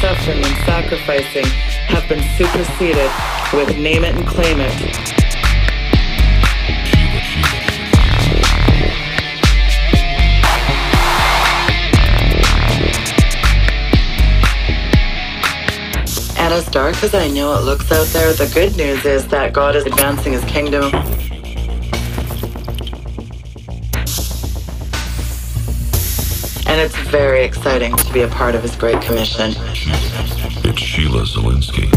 suffering and sacrificing have been superseded with name it and claim it. And as dark as I know it looks out there, the good news is that God is advancing his kingdom. And it's very exciting to be a part of his great commission. It's Sheila Zilinsky.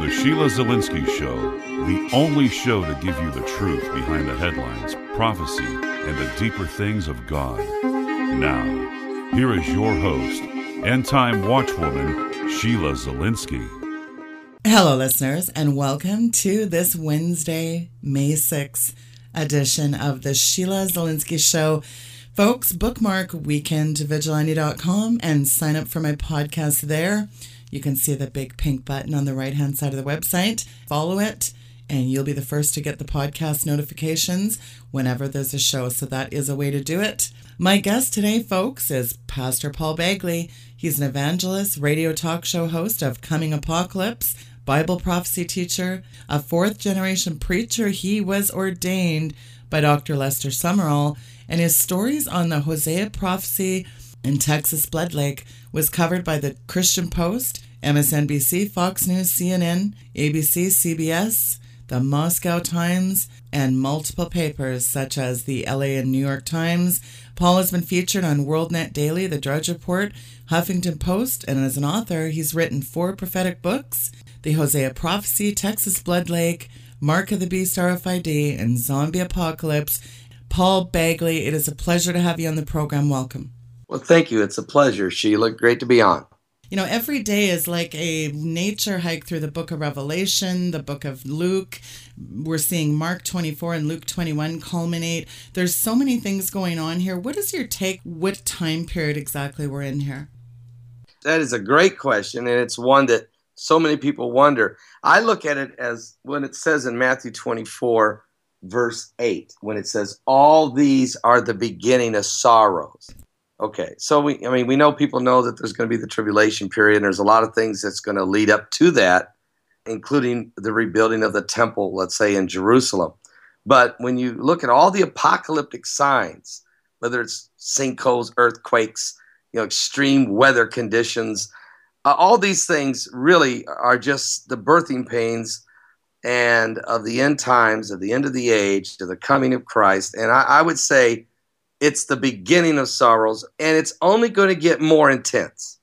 The Sheila Zilinsky Show, the only show to give you the truth behind the headlines, prophecy, and the deeper things of God. Now, here is your host, end time watchwoman, Sheila Zilinsky. Hello, listeners, and welcome to this Wednesday, May 6th edition of the Sheila Zilinsky Show. Folks, bookmark weekendvigilante.com and sign up for my podcast there. You can see the big pink button on the right hand side of the website. Follow it, and you'll be the first to get the podcast notifications whenever there's a show. So that is a way to do it. My guest today, folks, is Pastor Paul Begley. He's an evangelist, radio talk show host of Coming Apocalypse, Bible prophecy teacher, a fourth generation preacher. He was ordained by Dr. Lester Sumrall, and his stories on the Hosea prophecy in Texas Blood Lake was covered by the Christian Post, MSNBC, Fox News, CNN, ABC, CBS, the Moscow Times, and multiple papers such as the LA and New York Times. Paul has been featured on WorldNet Daily, The Drudge Report, Huffington Post, and as an author, he's written four prophetic books The Hosea Prophecy, Texas Blood Lake, Mark of the Beast RFID, and Zombie Apocalypse. Paul Begley, it is a pleasure to have you on the program. Welcome. Well, thank you. It's a pleasure, Sheila. Great to be on. You know, every day is like a nature hike through the book of Revelation, the book of Luke. We're seeing Mark 24 and Luke 21 culminate. There's so many things going on here. What is your take? What time period exactly we're in here? That is a great question, and it's one that so many people wonder. I look at it as when it says in Matthew 24, verse 8, when it says, All these are the beginning of sorrows. Okay, so we, I mean, we know people know that there's going to be the tribulation period, and there's a lot of things that's going to lead up to that, including the rebuilding of the temple, let's say in Jerusalem. But when you look at all the apocalyptic signs, whether it's sinkholes, earthquakes, you know, extreme weather conditions, uh, all these things really are just the birthing pains and of the end times, of the end of the age, to the coming of Christ. And I, I would say it's the beginning of sorrows, and it's only going to get more intense.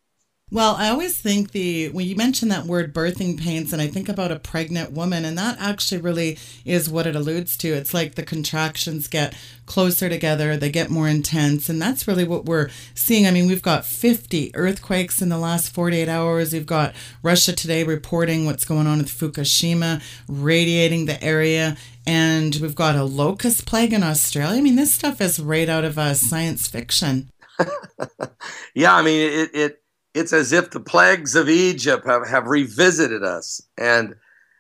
Well, I always think the when you mention that word birthing pains, and I think about a pregnant woman, and that actually really is what it alludes to. It's like the contractions get closer together, they get more intense, and that's really what we're seeing. I mean, we've got 50 earthquakes in the last 48 hours. We've got Russia today reporting what's going on with Fukushima, radiating the area, and we've got a locust plague in Australia. I mean, this stuff is right out of uh, science fiction. yeah, I mean, it, it it's as if the plagues of Egypt have, have revisited us. And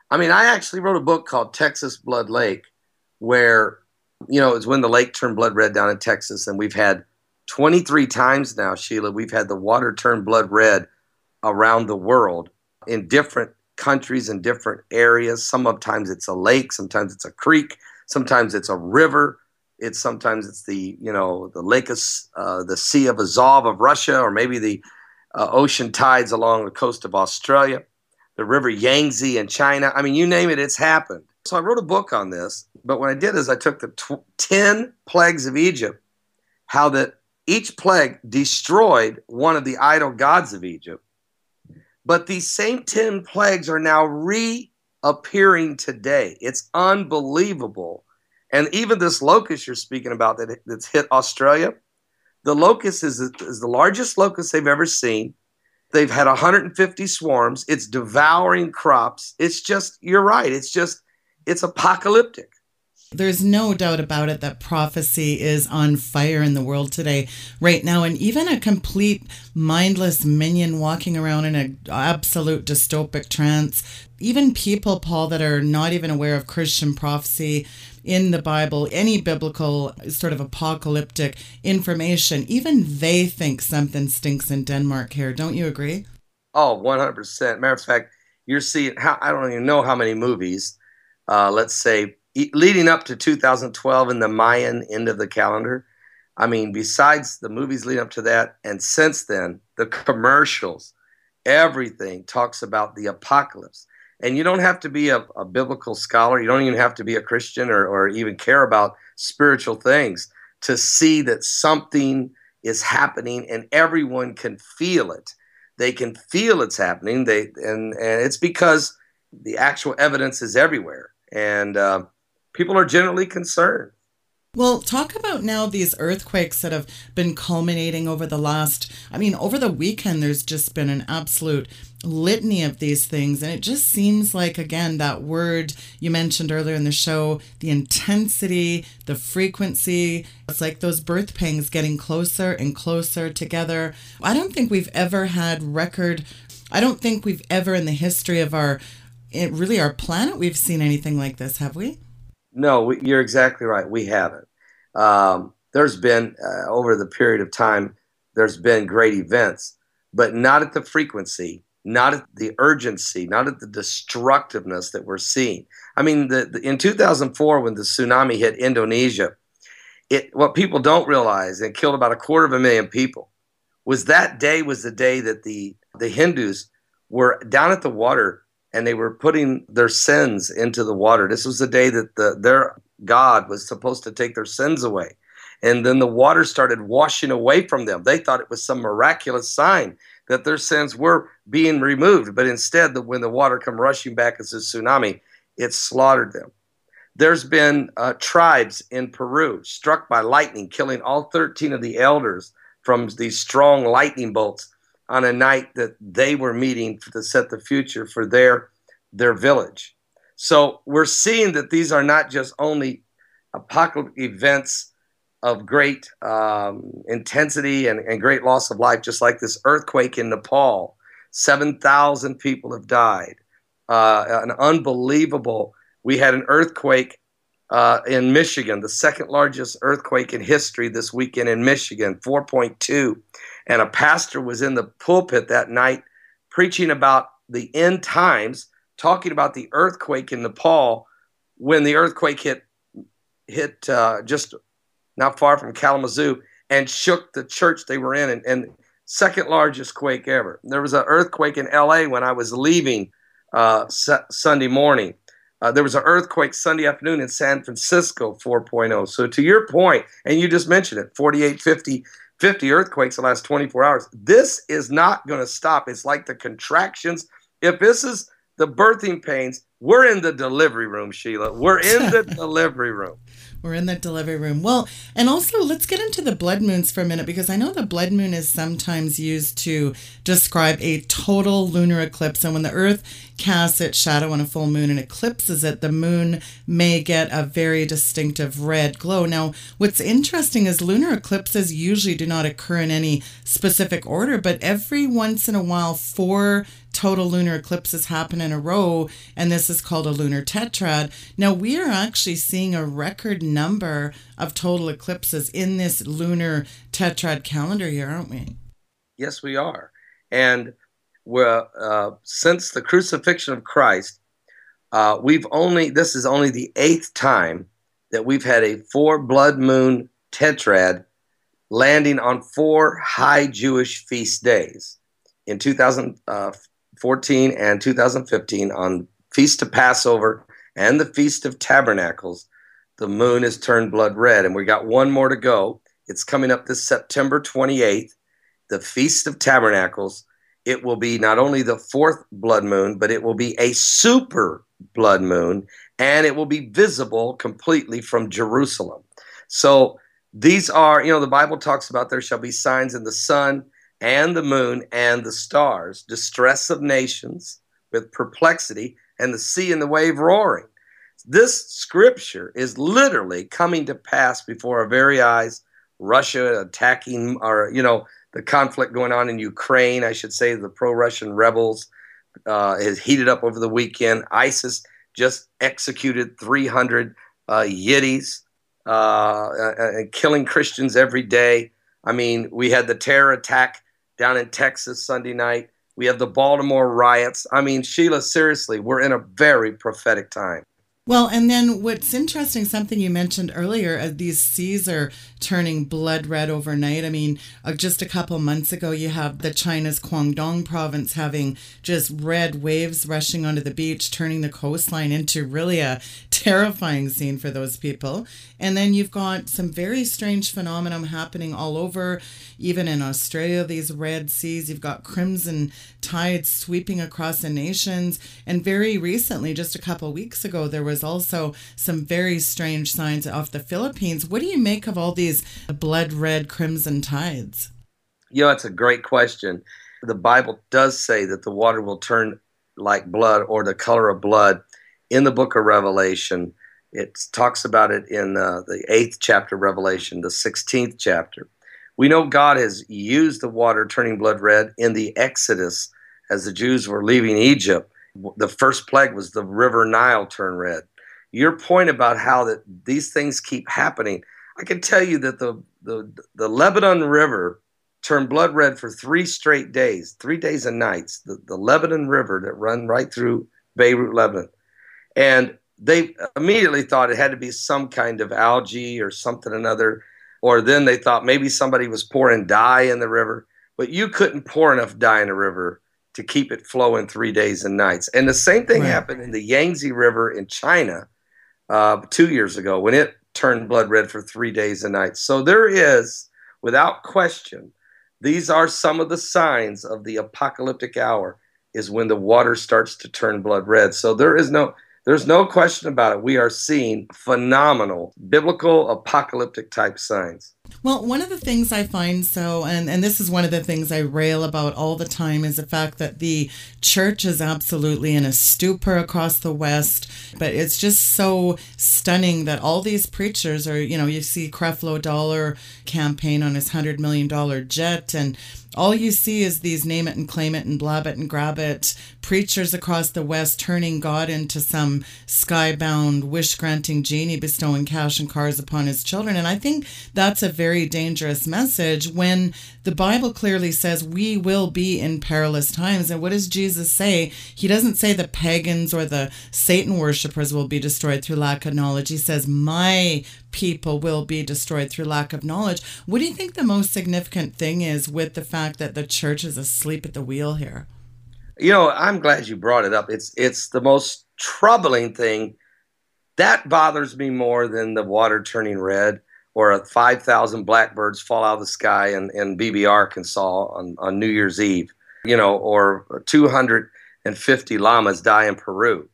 I mean, I actually wrote a book called Texas Blood Lake, where, you know, it's when the lake turned blood red down in Texas. And we've had 23 times now, Sheila, we've had the water turn blood red around the world in different countries and different areas. Sometimes it's a lake, sometimes it's a creek, sometimes it's a river. It's sometimes it's the you know the lake of uh, the Sea of Azov of Russia, or maybe the uh, ocean tides along the coast of Australia, the River Yangtze in China. I mean, you name it, it's happened. So I wrote a book on this. But what I did is I took the tw- 10 plagues of Egypt, how that each plague destroyed one of the idol gods of Egypt. But these same 10 plagues are now reappearing today. It's unbelievable. And even this locust you're speaking about that, that's hit Australia, the locust is, is the largest locust they've ever seen. They've had 150 swarms. It's devouring crops. It's just, you're right. It's just, it's apocalyptic. There's no doubt about it that prophecy is on fire in the world today, right now. And even a complete mindless minion walking around in an absolute dystopic trance. Even people, Paul, that are not even aware of Christian prophecy in the Bible, any biblical sort of apocalyptic information, even they think something stinks in Denmark here. Don't you agree? Oh, 100%. Matter of fact, you're seeing how I don't even know how many movies, uh, let's say, leading up to 2012 in the Mayan end of the calendar. I mean, besides the movies leading up to that, and since then, the commercials, everything talks about the apocalypse. And you don't have to be a, a biblical scholar, you don't even have to be a Christian or, or even care about spiritual things to see that something is happening and everyone can feel it. They can feel it's happening. They and, and it's because the actual evidence is everywhere. And uh, people are generally concerned. Well, talk about now these earthquakes that have been culminating over the last, I mean, over the weekend, there's just been an absolute litany of these things. And it just seems like, again, that word you mentioned earlier in the show, the intensity, the frequency, it's like those birth pangs getting closer and closer together. I don't think we've ever had record, I don't think we've ever in the history of our, eh, really our planet, we've seen anything like this, have we? No, you're exactly right. We haven't. Um, there's been uh, over the period of time, there's been great events, but not at the frequency, not at the urgency, not at the destructiveness that we're seeing. I mean, the, the, in 2004, when the tsunami hit Indonesia, it what people don't realize and killed about a quarter of a million people was that day was the day that the the Hindus were down at the water and they were putting their sins into the water. This was the day that the, their God was supposed to take their sins away. And then the water started washing away from them. They thought it was some miraculous sign that their sins were being removed. But instead, when the water come rushing back as a tsunami, it slaughtered them. There's been uh, tribes in Peru struck by lightning, killing all 13 of the elders from these strong lightning bolts on a night that they were meeting to set the future for their their village. So we're seeing that these are not just only apocalyptic events of great um, intensity and, and great loss of life, just like this earthquake in Nepal. 7,000 people have died. Uh, an unbelievable, we had an earthquake uh, in Michigan, the second largest earthquake in history this weekend in Michigan, 4.2 and a pastor was in the pulpit that night preaching about the end times, talking about the earthquake in Nepal when the earthquake hit hit uh, just not far from Kalamazoo and shook the church they were in, and, and second largest quake ever. There was an earthquake in L.A. when I was leaving uh, Sunday morning. Uh, there was an earthquake Sunday afternoon in San Francisco, 4.0. So to your point, and you just mentioned it, 4850 50 earthquakes in the last 24 hours. This is not going to stop. It's like the contractions. If this is the birthing pains, we're in the delivery room, Sheila. We're in the delivery room. We're in the delivery room. Well, and also let's get into the blood moons for a minute because I know the blood moon is sometimes used to describe a total lunar eclipse. And when the Earth casts its shadow on a full moon and eclipses it, the moon may get a very distinctive red glow. Now, what's interesting is lunar eclipses usually do not occur in any specific order, but every once in a while, four total lunar eclipses happen in a row, and this is called a lunar tetrad. Now, we are actually seeing a record number of total eclipses in this lunar tetrad calendar year, aren't we? Yes, we are. And we're, uh, since the crucifixion of Christ, uh, we've only, this is only the eighth time that we've had a four blood moon tetrad landing on four high Jewish feast days. In 2000, uh, 2014 and 2015 on Feast of Passover and the Feast of Tabernacles, the moon has turned blood red. And we got one more to go. It's coming up this September 28th, the Feast of Tabernacles. It will be not only the fourth blood moon, but it will be a super blood moon, and it will be visible completely from Jerusalem. So these are, you know, the Bible talks about there shall be signs in the sun and the moon and the stars, distress of nations with perplexity, and the sea and the wave roaring. This scripture is literally coming to pass before our very eyes. Russia attacking, our, you know, the conflict going on in Ukraine, I should say, the pro Russian rebels uh, has heated up over the weekend. ISIS just executed 300 uh, Yazidis uh, and killing Christians every day. I mean, we had the terror attack down in Texas Sunday night. We have the Baltimore riots. I mean, Sheila, seriously, we're in a very prophetic time. Well, and then what's interesting, something you mentioned earlier, uh, these seas are turning blood red overnight. I mean, uh, just a couple months ago, you have the China's Guangdong province having just red waves rushing onto the beach, turning the coastline into really a terrifying scene for those people. And then you've got some very strange phenomenon happening all over, even in Australia, these red seas. You've got crimson tides sweeping across the nations. And very recently, just a couple weeks ago, there was also some very strange signs off the Philippines. What do you make of all these blood red crimson tides? You know, it's a great question. The Bible does say that the water will turn like blood or the color of blood in the book of Revelation. It talks about it in uh, the eighth chapter Revelation, the 16th chapter. We know God has used the water turning blood red in the Exodus as the Jews were leaving Egypt. The first plague was the river Nile turned red. Your point about how that these things keep happening, I can tell you that the, the, the Lebanon River turned blood red for three straight days, three days and nights. The, the Lebanon River that run right through Beirut, Lebanon. And they immediately thought it had to be some kind of algae or something another. Or then they thought maybe somebody was pouring dye in the river. But you couldn't pour enough dye in a river to keep it flowing three days and nights. And the same thing right. happened in the Yangtze River in China uh, two years ago when it turned blood red for three days and nights. So there is, without question, these are some of the signs of the apocalyptic hour is when the water starts to turn blood red. So there is no there's no question about it. We are seeing phenomenal biblical apocalyptic type signs. Well, one of the things I find so, and, and this is one of the things I rail about all the time, is the fact that the church is absolutely in a stupor across the West. But it's just so stunning that all these preachers are, you know, you see Creflo Dollar campaign on his $100 million jet, and all you see is these name it and claim it and blab it and grab it preachers across the West turning God into some skybound, wish granting genie bestowing cash and cars upon his children. And I think that's a very dangerous message when the Bible clearly says we will be in perilous times. And what does Jesus say? He doesn't say the pagans or the Satan worshippers will be destroyed through lack of knowledge. He says, My people will be destroyed through lack of knowledge. What do you think the most significant thing is with the fact that the church is asleep at the wheel here? You know, I'm glad you brought it up. It's it's the most troubling thing. That bothers me more than the water turning red or a 5,000 blackbirds fall out of the sky in, in Beebe, Arkansas on, on New Year's Eve, you know, or 250 llamas die in Peru.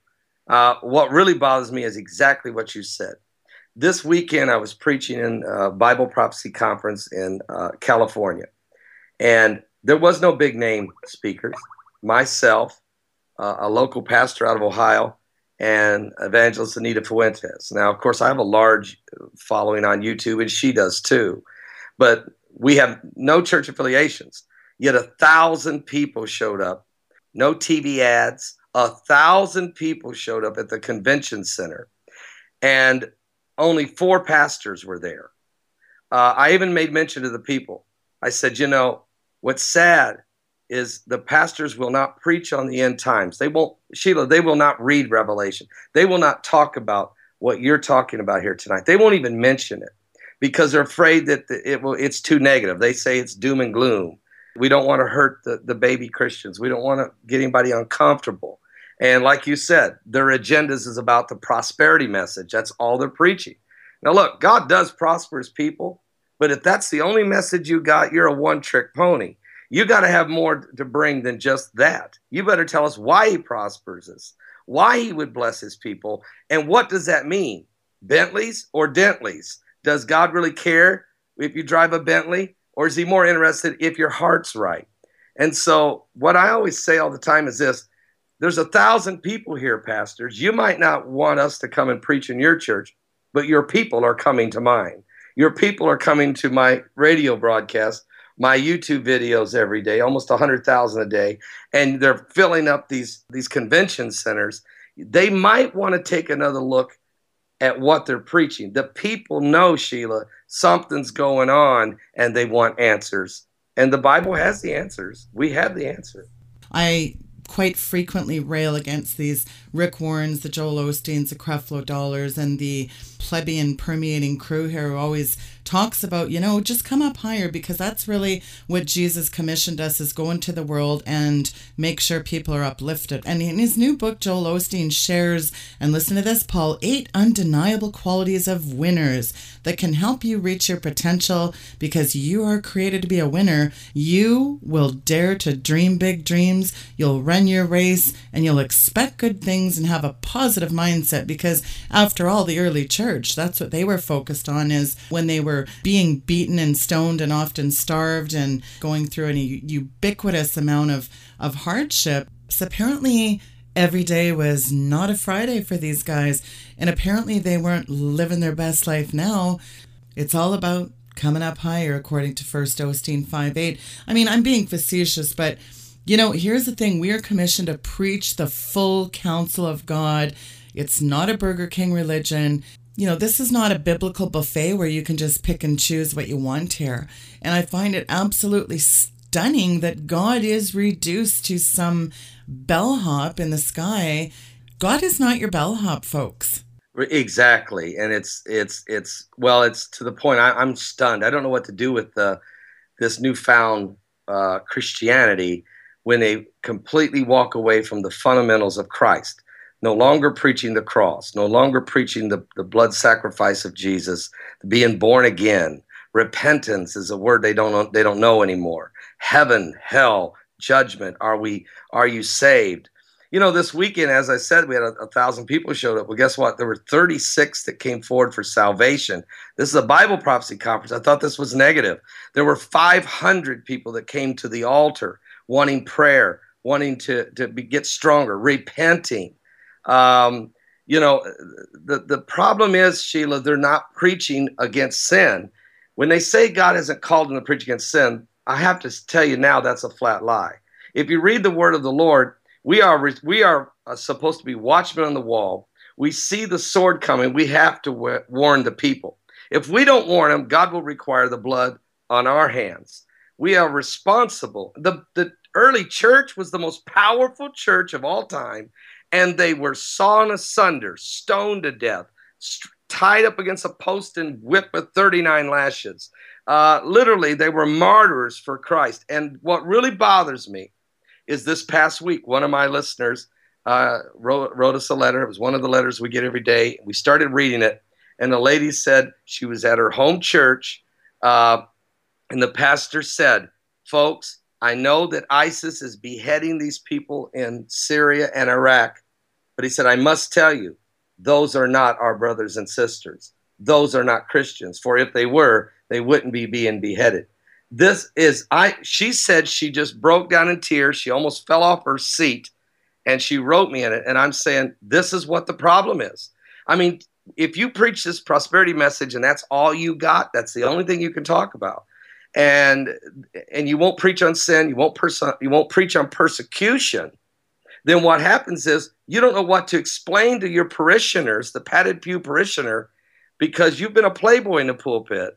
Uh, what really bothers me is exactly what you said this weekend I was preaching in a Bible prophecy conference in uh, California, and there was no big name speakers. Myself, uh, a local pastor out of Ohio, and evangelist Anita Fuentes. Now, of course, I have a large following on YouTube, and she does too. But we have no church affiliations. Yet a thousand people showed up, no TV ads. A thousand people showed up at the convention center. And only four pastors were there. Uh, I even made mention to the people. I said, you know, what's sad is the pastors will not preach on the end times. They won't, Sheila, they will not read Revelation. They will not talk about what you're talking about here tonight. They won't even mention it because they're afraid that it will, it's too negative. They say it's doom and gloom. We don't want to hurt the, the baby Christians. We don't want to get anybody uncomfortable. And like you said, their agendas is about the prosperity message. That's all they're preaching. Now, look, God does prosper his people, but if that's the only message you got, you're a one trick pony. You got to have more to bring than just that. You better tell us why he prospers us, why he would bless his people, and what does that mean? Bentleys or Dentleys? Does God really care if you drive a Bentley, or is he more interested if your heart's right? And so, what I always say all the time is this there's a thousand people here, pastors. You might not want us to come and preach in your church, but your people are coming to mine. Your people are coming to my radio broadcast, my YouTube videos every day, almost 100,000 a day, and they're filling up these, these convention centers. They might want to take another look at what they're preaching. The people know, Sheila, something's going on and they want answers. And the Bible has the answers. We have the answer. I quite frequently rail against these Rick Warrens, the Joel Osteens, the Creflo Dollars, and the plebeian permeating crew here who always talks about, you know, just come up higher because that's really what Jesus commissioned us is go into the world and make sure people are uplifted. And in his new book, Joel Osteen shares, and listen to this, Paul, eight undeniable qualities of winners that can help you reach your potential because you are created to be a winner. You will dare to dream big dreams, you'll run your race, and you'll expect good things and have a positive mindset because after all, the early church, that's what they were focused on is when they were being beaten and stoned and often starved and going through an ubiquitous amount of, of hardship. So apparently every day was not a Friday for these guys. And apparently they weren't living their best life now. It's all about coming up higher, according to First Osteen 5.8. I mean, I'm being facetious, but you know, here's the thing we are commissioned to preach the full counsel of God. It's not a Burger King religion. You know, this is not a biblical buffet where you can just pick and choose what you want here. And I find it absolutely stunning that God is reduced to some bellhop in the sky. God is not your bellhop, folks. Exactly, and it's it's it's well, it's to the point. I, am stunned. I don't know what to do with the this newfound uh, Christianity when they completely walk away from the fundamentals of Christ. No longer preaching the cross, no longer preaching the, the blood sacrifice of Jesus, being born again. Repentance is a word they don't they don't know anymore. Heaven, hell, judgment. Are we? Are you saved? you know, this weekend, as I said, we had a, a, thousand people showed up. Well, guess what? There were 36 that came forward for salvation. This is a Bible prophecy conference. I thought this was negative. There were 500 people that came to the altar wanting prayer, wanting to, to be, get stronger, repenting. Um, you know, the, the problem is, Sheila, they're not preaching against sin. When they say God isn't called them to preach against sin, I have to tell you now that's a flat lie. If you read the word of the Lord, we are we are uh, supposed to be watchmen on the wall. We see the sword coming. We have to warn the people. If we don't warn them, God will require the blood on our hands. We are responsible. The the early church was the most powerful church of all time, and they were sawn asunder, stoned to death, st- tied up against a post and whipped with 39 lashes. Uh, literally, they were martyrs for Christ. And what really bothers me is this past week, one of my listeners uh, wrote, wrote us a letter. It was one of the letters we get every day. We started reading it, and the lady said she was at her home church, uh, and the pastor said, Folks, I know that ISIS is beheading these people in Syria and Iraq, but he said, I must tell you, those are not our brothers and sisters. Those are not Christians, for if they were, they wouldn't be being beheaded. This is i she said she just broke down in tears. She almost fell off her seat and she wrote me in it and i'm saying this is what the problem is. I mean if you preach this prosperity message and that's all you got that's the only thing you can talk about and and you won't preach on sin you won't you won't preach on persecution then what happens is you don't know what to explain to your parishioners the padded pew parishioner because you've been a playboy in the pulpit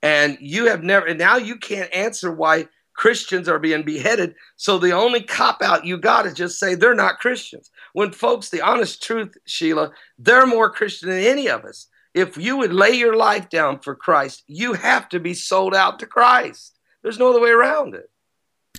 and you have never and now you can't answer why Christians are being beheaded. So the only cop out you got is just say they're not Christians. When folks, the honest truth, Sheila, they're more Christian than any of us. If you would lay your life down for Christ, you have to be sold out to Christ. There's no other way around it.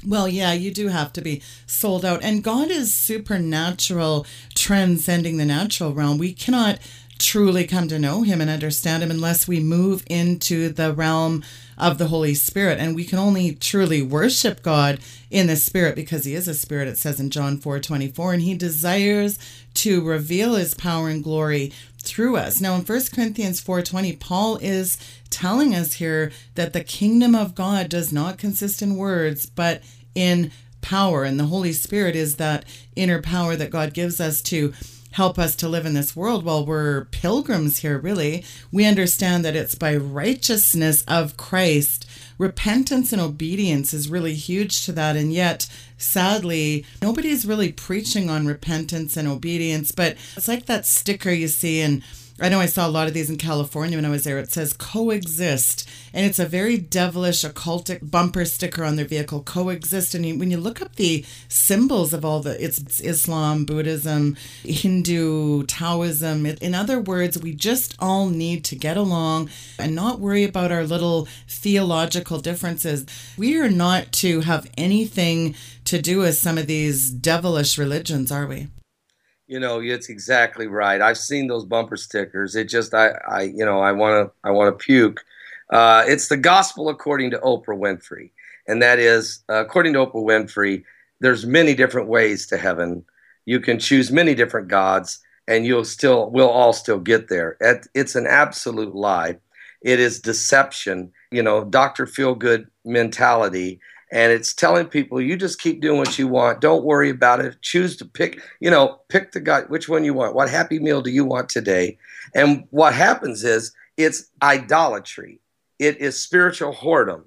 Well, yeah, you do have to be sold out. And God is supernatural, transcending the natural realm. We cannot truly come to know him and understand him unless we move into the realm of the Holy Spirit. And we can only truly worship God in the Spirit because He is a Spirit, it says in John 4 24. And He desires to reveal His power and glory through us. Now in 1 Corinthians 4:20 Paul is telling us here that the kingdom of God does not consist in words but in power and the Holy Spirit is that inner power that God gives us to help us to live in this world while we're pilgrims here, really. We understand that it's by righteousness of Christ. Repentance and obedience is really huge to that. And yet, sadly, nobody's really preaching on repentance and obedience, but it's like that sticker you see in I know I saw a lot of these in California when I was there. It says coexist, and it's a very devilish, occultic bumper sticker on their vehicle. Coexist, and you, when you look up the symbols of all the, it's, it's Islam, Buddhism, Hindu, Taoism. It, in other words, we just all need to get along and not worry about our little theological differences. We are not to have anything to do with some of these devilish religions, are we? You know it's exactly right. I've seen those bumper stickers. It just i i you know i want to i want to puke. Uh, it's the gospel according to oprah winfrey and that is uh, according to oprah winfrey there's many different ways to heaven. You can choose many different gods and you'll still we'll all still get there. It's an absolute lie. It is deception you know dr feel good mentality and it's telling people you just keep doing what you want. Don't worry about it. Choose to pick you know pick the guy which one you want. What happy meal do you want today? And what happens is it's idolatry. It is spiritual whoredom.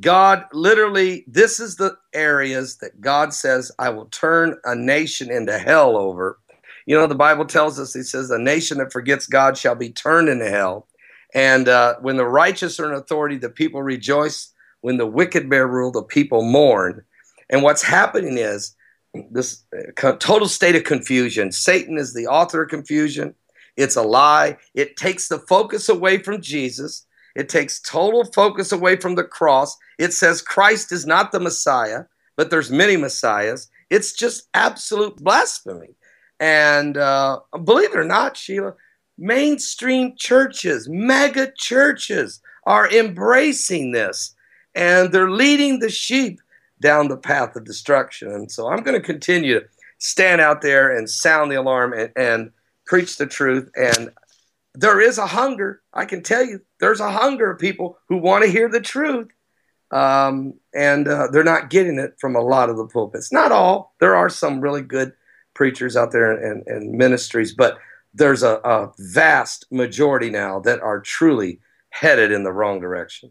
God literally this is the areas that god says i will turn a nation into hell over. You know the bible tells us he says a nation that forgets god shall be turned into hell. And uh, when the righteous are in authority the people rejoice when the wicked bear rule, the people mourn. And what's happening is this uh, total state of confusion. Satan is the author of confusion. It's a lie. It takes the focus away from Jesus. It takes total focus away from the cross. It says Christ is not the Messiah, but there's many Messiahs. It's just absolute blasphemy. And uh, believe it or not, Sheila, mainstream churches, mega churches are embracing this and they're leading the sheep down the path of destruction. And so I'm going to continue to stand out there and sound the alarm and, and preach the truth. And there is a hunger. I can tell you, there's a hunger of people who want to hear the truth. Um, and uh, they're not getting it from a lot of the pulpits. Not all. There are some really good preachers out there and, and ministries, but there's a, a vast majority now that are truly headed in the wrong direction.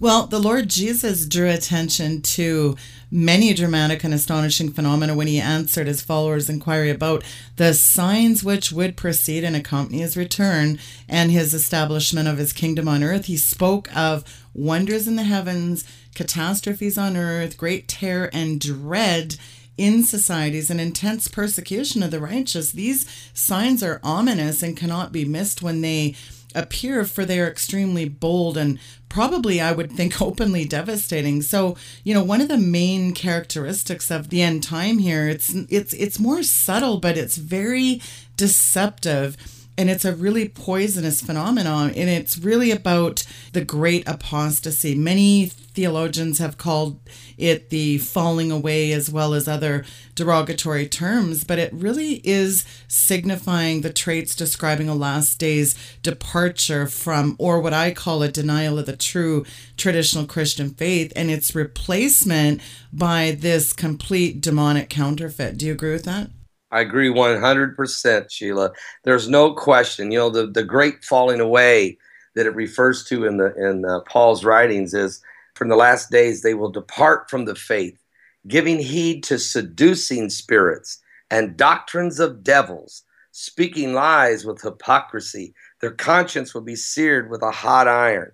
Well, the Lord Jesus drew attention to many dramatic and astonishing phenomena when he answered his followers' inquiry about the signs which would precede and accompany his return and his establishment of his kingdom on earth. He spoke of wonders in the heavens, catastrophes on earth, great terror and dread in societies and intense persecution of the righteous. These signs are ominous and cannot be missed when they appear, for they are extremely bold and probably I would think openly devastating. So, you know, one of the main characteristics of the end time here, it's it's it's more subtle, but it's very deceptive and it's a really poisonous phenomenon and it's really about the great apostasy many theologians have called it the falling away as well as other derogatory terms but it really is signifying the traits describing a last day's departure from or what i call a denial of the true traditional christian faith and its replacement by this complete demonic counterfeit do you agree with that I agree 100%, Sheila. There's no question. You know, the, the great falling away that it refers to in the in uh, Paul's writings is from the last days they will depart from the faith, giving heed to seducing spirits and doctrines of devils, speaking lies with hypocrisy. Their conscience will be seared with a hot iron.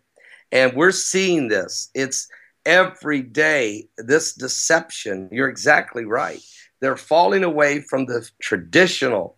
And we're seeing this. It's every day, this deception. You're exactly right they're falling away from the traditional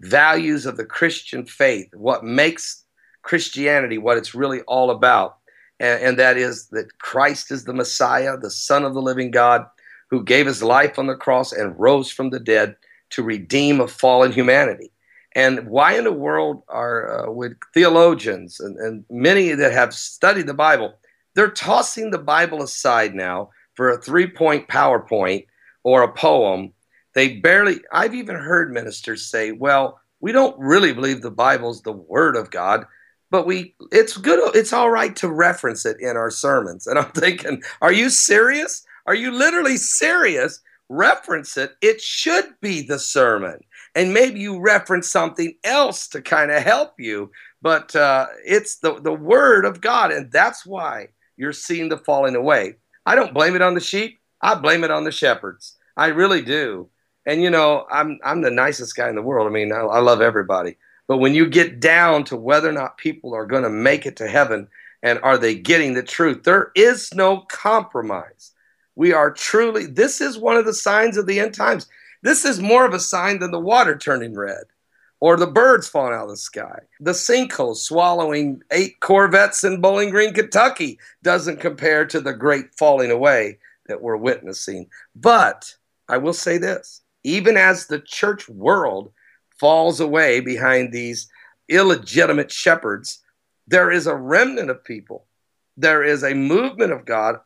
values of the Christian faith, what makes Christianity what it's really all about. And, and, that is that Christ is the Messiah, the Son of the living God, who gave his life on the cross and rose from the dead to redeem a fallen humanity. And why in the world are uh, with theologians and, and many that have studied the Bible They're tossing the Bible aside now for a three point PowerPoint or a poem. They barely, I've even heard ministers say, well, we don't really believe the Bible's the Word of God, but we, it's good, it's all right to reference it in our sermons. And I'm thinking, are you serious? Are you literally serious? Reference it. It should be the sermon. And maybe you reference something else to kind of help you, but uh, it's the, the Word of God. And that's why you're seeing the falling away. I don't blame it on the sheep. I blame it on the shepherds. I really do. And you know, I'm I'm the nicest guy in the world. I mean, I, I love everybody. But when you get down to whether or not people are going to make it to heaven and are they getting the truth, there is no compromise. We are truly, this is one of the signs of the end times. This is more of a sign than the water turning red or the birds falling out of the sky. The sinkhole swallowing eight Corvettes in Bowling Green, Kentucky doesn't compare to the great falling away that we're witnessing. But I will say this even as the church world falls away behind these illegitimate shepherds, there is a remnant of people. There is a movement of God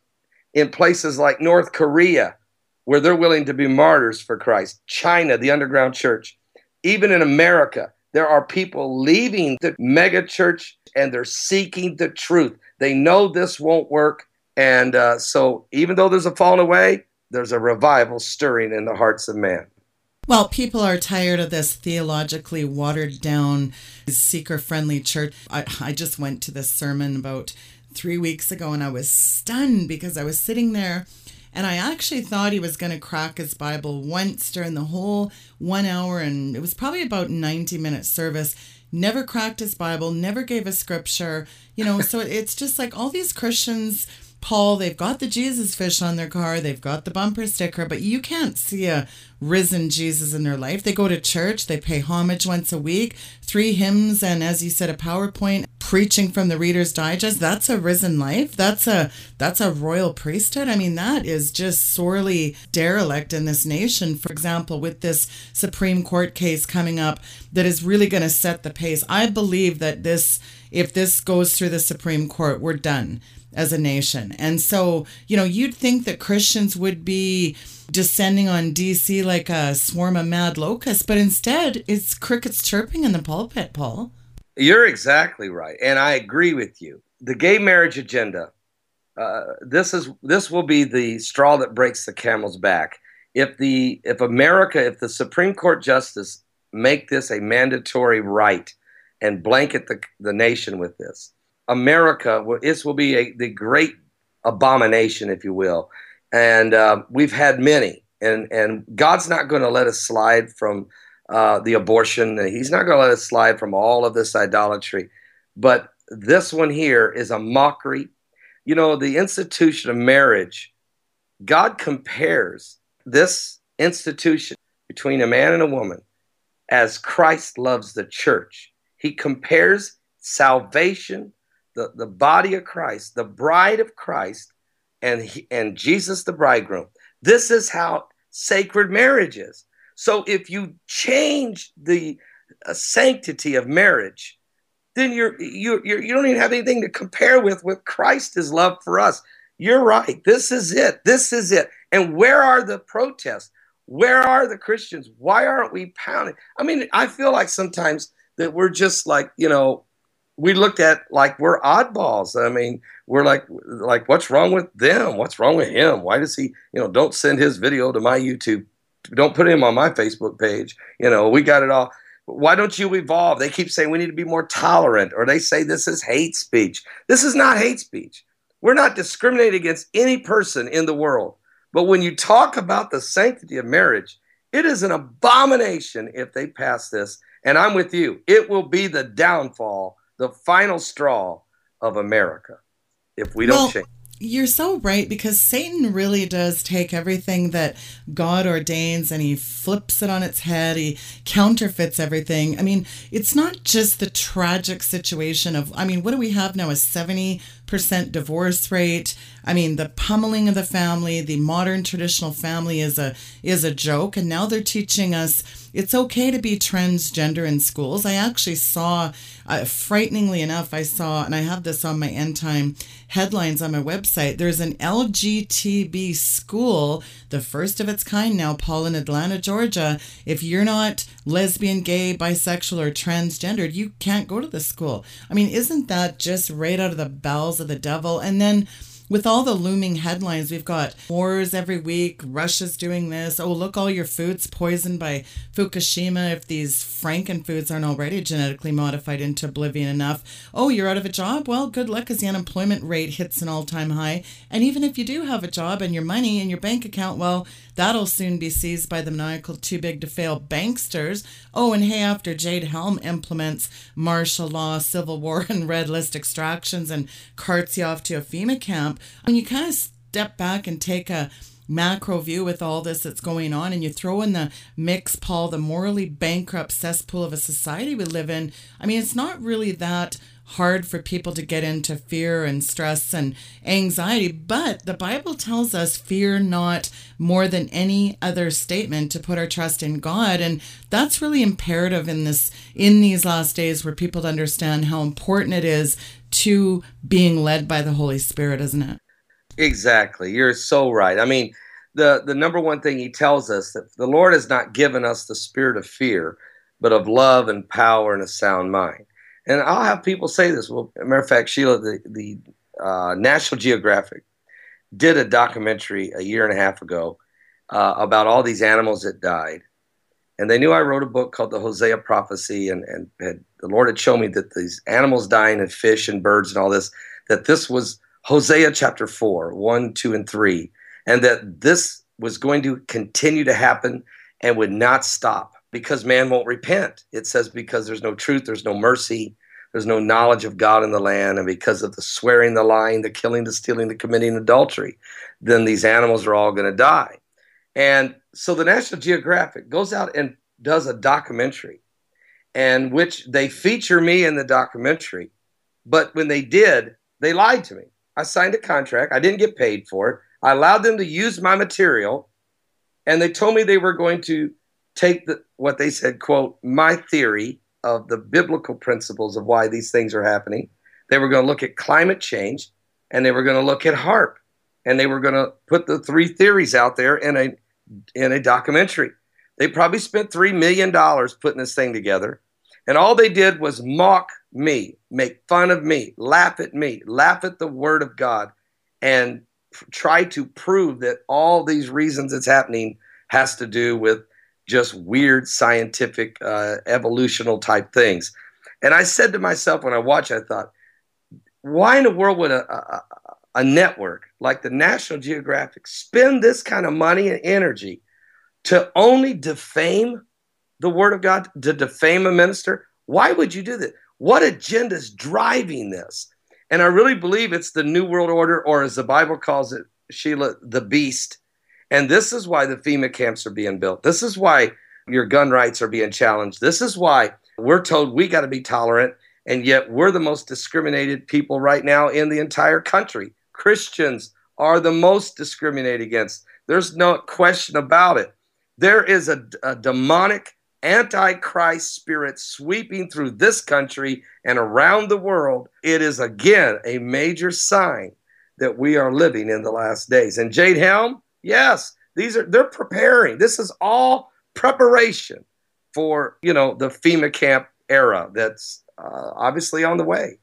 in places like North Korea, where they're willing to be martyrs for Christ, China, the underground church, even in America. There are people leaving the mega church and they're seeking the truth. They know this won't work. And uh, so, even though there's a falling away, there's a revival stirring in the hearts of man. Well, people are tired of this theologically watered down, seeker friendly church. I, I just went to this sermon about three weeks ago and I was stunned because I was sitting there and I actually thought he was going to crack his Bible once during the whole one hour, and it was probably about 90 minute service. Never cracked his Bible, never gave a scripture, you know. so it's just like all these Christians Paul, they've got the Jesus fish on their car, they've got the bumper sticker, but you can't see a risen Jesus in their life. They go to church, they pay homage once a week, three hymns, and as you said, a PowerPoint preaching from the Reader's Digest. That's a risen life. That's a that's a royal priesthood. I mean, that is just sorely derelict in this nation. For example, with this Supreme Court case coming up that is really going to set the pace. I believe that this if this goes through the Supreme Court, we're done as a nation. And so, you know, you'd think that Christians would be descending on DC like a swarm of mad locusts, but instead it's crickets chirping in the pulpit, Paul. You're exactly right. And I agree with you. The gay marriage agenda, uh, this is this will be the straw that breaks the camel's back. If the if America, if the Supreme Court justice make this a mandatory right and blanket the, the nation with this, America, this will be a, the great abomination, if you will. And uh, we've had many. And, and God's not going to let us slide from uh, the abortion. He's not going to let us slide from all of this idolatry. But this one here is a mockery. You know, the institution of marriage, God compares this institution between a man and a woman as Christ loves the church. He compares salvation the, the body of Christ, the bride of Christ, and, he, and Jesus the bridegroom. This is how sacred marriage is. So if you change the uh, sanctity of marriage, then you're, you you're, you don't even have anything to compare with with Christ's love for us. You're right. This is it. This is it. And where are the protests? Where are the Christians? Why aren't we pounding? I mean, I feel like sometimes that we're just like, you know, we looked at like we're oddballs. I mean, we're like like what's wrong with them? What's wrong with him? Why does he, you know, don't send his video to my YouTube. Don't put him on my Facebook page. You know, we got it all. Why don't you evolve? They keep saying we need to be more tolerant or they say this is hate speech. This is not hate speech. We're not discriminating against any person in the world. But when you talk about the sanctity of marriage, it is an abomination if they pass this. And I'm with you. It will be the downfall the final straw of America if we don't well, change. You're so right because Satan really does take everything that God ordains and he flips it on its head. He counterfeits everything. I mean, it's not just the tragic situation of, I mean, what do we have now? A 70 percent divorce rate. I mean, the pummeling of the family, the modern traditional family is a is a joke, and now they're teaching us it's okay to be transgender in schools. I actually saw, uh, frighteningly enough, I saw, and I have this on my end time headlines on my website. There's an LGTB school, the first of its kind now, Paul in Atlanta, Georgia. If you're not lesbian, gay, bisexual, or transgendered, you can't go to the school. I mean, isn't that just right out of the bowels of the devil? And then with all the looming headlines, we've got wars every week, Russia's doing this. Oh, look, all your food's poisoned by Fukushima if these frankenfoods aren't already genetically modified into oblivion enough. Oh, you're out of a job? Well, good luck as the unemployment rate hits an all time high. And even if you do have a job and your money in your bank account, well, that'll soon be seized by the maniacal too big to fail banksters. Oh, and hey, after Jade Helm implements martial law, civil war, and red list extractions and carts you off to a FEMA camp, when you kind of step back and take a macro view with all this that's going on and you throw in the mix paul the morally bankrupt cesspool of a society we live in i mean it's not really that hard for people to get into fear and stress and anxiety but the bible tells us fear not more than any other statement to put our trust in god and that's really imperative in this in these last days where people understand how important it is to being led by the holy spirit isn't it Exactly. You're so right. I mean, the the number one thing he tells us that the Lord has not given us the spirit of fear, but of love and power and a sound mind. And I'll have people say this. Well, matter of fact, Sheila, the the uh, National Geographic did a documentary a year and a half ago uh, about all these animals that died, and they knew I wrote a book called the Hosea Prophecy, and and had, the Lord had shown me that these animals dying and fish and birds and all this, that this was Hosea chapter 4, 1, 2, and 3, and that this was going to continue to happen and would not stop because man won't repent. It says, because there's no truth, there's no mercy, there's no knowledge of God in the land, and because of the swearing, the lying, the killing, the stealing, the committing adultery, then these animals are all going to die. And so the National Geographic goes out and does a documentary, and which they feature me in the documentary. But when they did, they lied to me. I signed a contract. I didn't get paid for it. I allowed them to use my material, and they told me they were going to take the, what they said, quote, my theory of the biblical principles of why these things are happening. They were going to look at climate change, and they were going to look at HAARP and they were going to put the three theories out there in a in a documentary. They probably spent three million dollars putting this thing together, and all they did was mock me, make fun of me, laugh at me, laugh at the word of God, and try to prove that all these reasons it's happening has to do with just weird scientific uh, evolutional type things. And I said to myself when I watched, I thought, why in the world would a, a, a network like the National Geographic spend this kind of money and energy to only defame the Word of God, to defame a minister? Why would you do that? What agenda is driving this? And I really believe it's the New World Order, or as the Bible calls it, Sheila, the beast. And this is why the FEMA camps are being built. This is why your gun rights are being challenged. This is why we're told we got to be tolerant, and yet we're the most discriminated people right now in the entire country. Christians are the most discriminated against. There's no question about it. There is a, a demonic antichrist spirit sweeping through this country and around the world, it is again a major sign that we are living in the last days. And Jade Helm, yes, these are they're preparing. This is all preparation for, you know, the FEMA camp era that's uh, obviously on the way.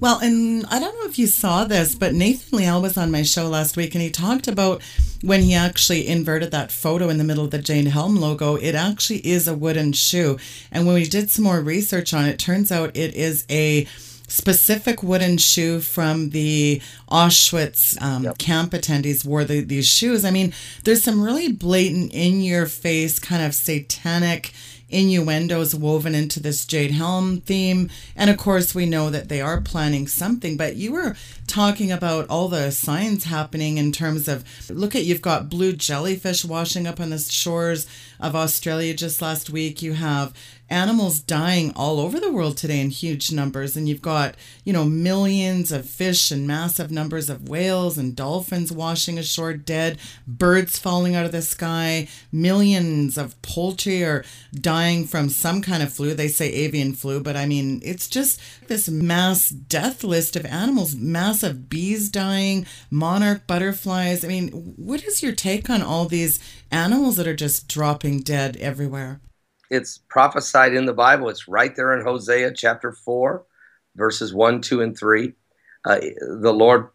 Well, and I don't know if you saw this, but Nathan Leal was on my show last week and he talked about when he actually inverted that photo in the middle of the Jade Helm logo. It actually is a wooden shoe. And when we did some more research on it, turns out it is a specific wooden shoe from the Auschwitz um, yep. camp attendees wore the, these shoes. I mean, there's some really blatant, in your face, kind of satanic innuendos woven into this Jade Helm theme. And of course, we know that they are planning something. But you were talking about all the signs happening in terms of look at you've got blue jellyfish washing up on the shores of Australia just last week. You have animals dying all over the world today in huge numbers. And you've got you know millions of fish and massive numbers of whales and dolphins washing ashore dead birds falling out of the sky millions of poultry are dying from some kind of flu. They say avian flu but i mean it's just this mass death list of animals massive bees dying monarch butterflies. I mean what is your take on all these animals that are just dropping dead everywhere it's prophesied in the Bible. It's right there in Hosea chapter 4, verses 1, 2, and 3. Uh, the Lord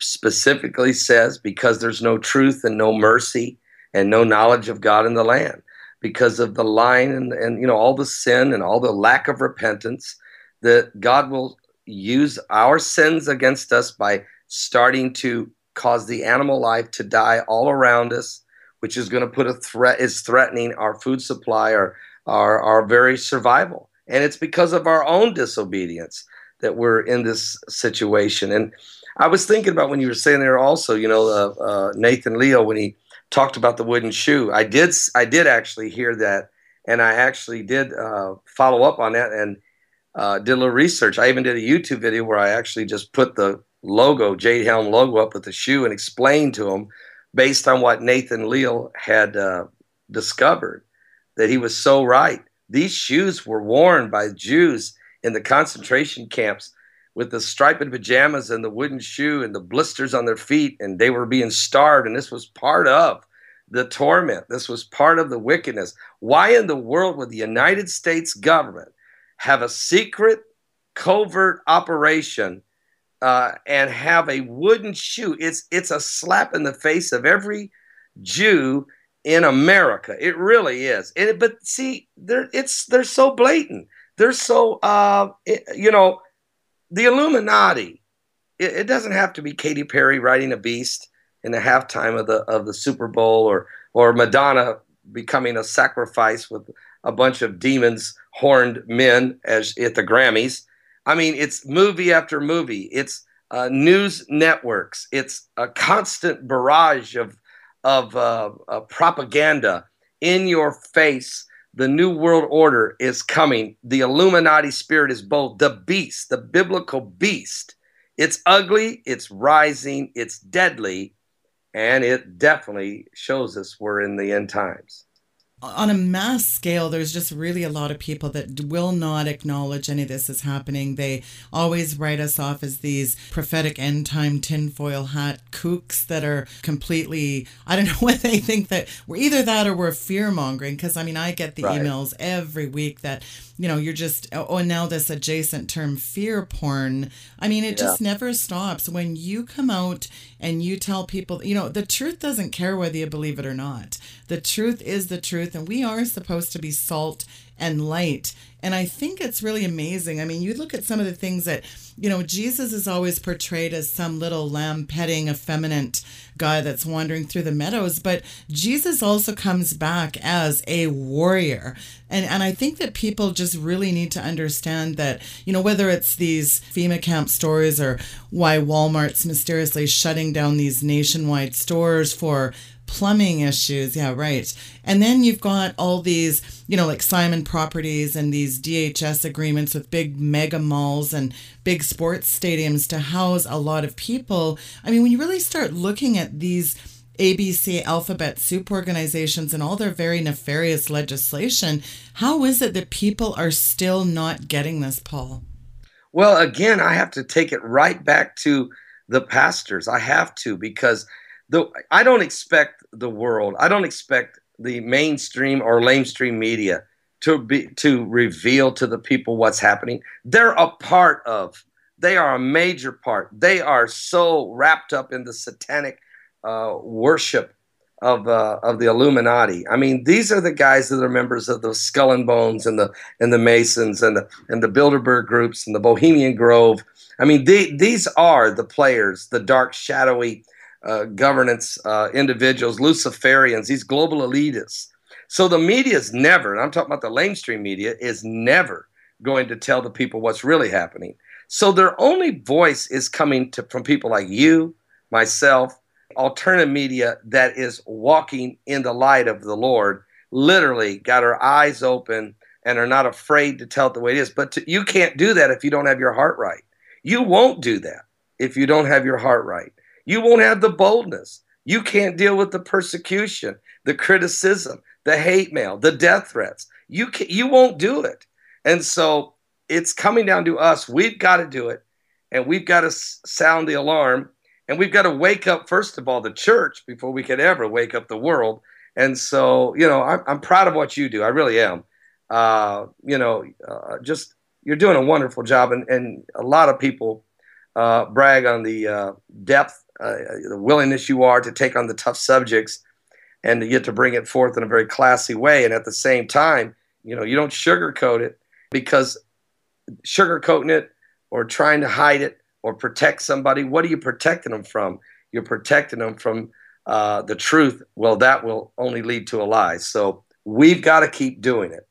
specifically says, because there's no truth and no mercy and no knowledge of God in the land, because of the lying and, and you know all the sin and all the lack of repentance, that God will use our sins against us by starting to cause the animal life to die all around us, which is going to put a threat is threatening our food supply, our our, our very survival. And it's because of our own disobedience that we're in this situation. And I was thinking about when you were saying there also, you know, uh, uh, Nathan Leal, when he talked about the wooden shoe, I did, I did actually hear that. And I actually did uh, follow up on that and uh, did a little research. I even did a YouTube video where I actually just put the logo, Jade Helm logo up with the shoe and explained to him based on what Nathan Leal had uh, discovered that he was so right. These shoes were worn by Jews in the concentration camps with the striped pajamas and the wooden shoe and the blisters on their feet, and they were being starved. And this was part of the torment. This was part of the wickedness. Why in the world would the United States government have a secret, covert operation uh, and have a wooden shoe? It's it's a slap in the face of every Jew in America. It really is. But see, they're it's they're so blatant. They're so uh, it, you know, the Illuminati. It, it, doesn't have to be Katy Perry riding a beast in the halftime of the of the Super Bowl or or Madonna becoming a sacrifice with a bunch of demons horned men as at the Grammys. I mean, it's movie after movie. It's uh, news networks. It's a constant barrage of of uh, uh, propaganda in your face. The New World Order is coming. The Illuminati spirit is both the beast, the biblical beast. It's ugly, it's rising, it's deadly, and it definitely shows us we're in the end times on a mass scale, there's just really a lot of people that will not acknowledge any of this is happening. They always write us off as these prophetic end time tinfoil hat kooks that are completely, I don't know what they think that we're either that or we're fear mongering. Because I mean, I get the right. emails every week that, you know, you're just, oh, and now this adjacent term fear porn. I mean, it yeah. just never stops. When you come out and you tell people, you know, the truth doesn't care whether you believe it or not. The truth is the truth, and we are supposed to be salt and light. And I think it's really amazing. I mean, you look at some of the things that, you know, Jesus is always portrayed as some little lamb petting, effeminate guy that's wandering through the meadows, but Jesus also comes back as a warrior. And and I think that people just really need to understand that, you know, whether it's these FEMA camp stories or why Walmart's mysteriously shutting down these nationwide stores for plumbing issues. Yeah, right. And then you've got all these, you know, like Simon Properties and these DHS agreements with big mega malls and big sports stadiums to house a lot of people. I mean, when you really start looking at these ABC alphabet soup organizations and all their very nefarious legislation, how is it that people are still not getting this, Paul? Well, again, I have to take it right back to the pastors. I have to because the I don't expect the world. I don't expect the mainstream or lamestream media to be to reveal to the people what's happening. They're a part of. They are a major part. They are so wrapped up in the satanic uh, worship of uh, of the Illuminati. I mean, these are the guys that are members of the Skull and Bones and the and the Masons and the and the Bilderberg groups and the Bohemian Grove. I mean, they, these are the players, the dark, shadowy uh, governance uh, individuals, Luciferians, these global elitists. So the media is never, and I'm talking about the mainstream media, is never going to tell the people what's really happening. So their only voice is coming to, from people like you, myself, alternative media that is walking in the light of the Lord, literally got our eyes open and are not afraid to tell it the way it is. But to, you can't do that if you don't have your heart right. You won't do that if you don't have your heart right. You won't have the boldness. You can't deal with the persecution, the criticism, the hate mail, the death threats. You can, you won't do it. And so it's coming down to us. We've got to do it, and we've got to sound the alarm, and we've got to wake up first of all the church before we could ever wake up the world. And so, you know, I'm, I'm proud of what you do. I really am. Uh, you know, uh, just you're doing a wonderful job, and, and a lot of people uh, brag on the uh, depth, uh, the willingness you are to take on the tough subjects, and to get to bring it forth in a very classy way. And at the same time, you know, you don't sugarcoat it because sugarcoating it or trying to hide it or protect somebody, what are you protecting them from? You're protecting them from uh, the truth. Well, that will only lead to a lie. So we've got to keep doing it.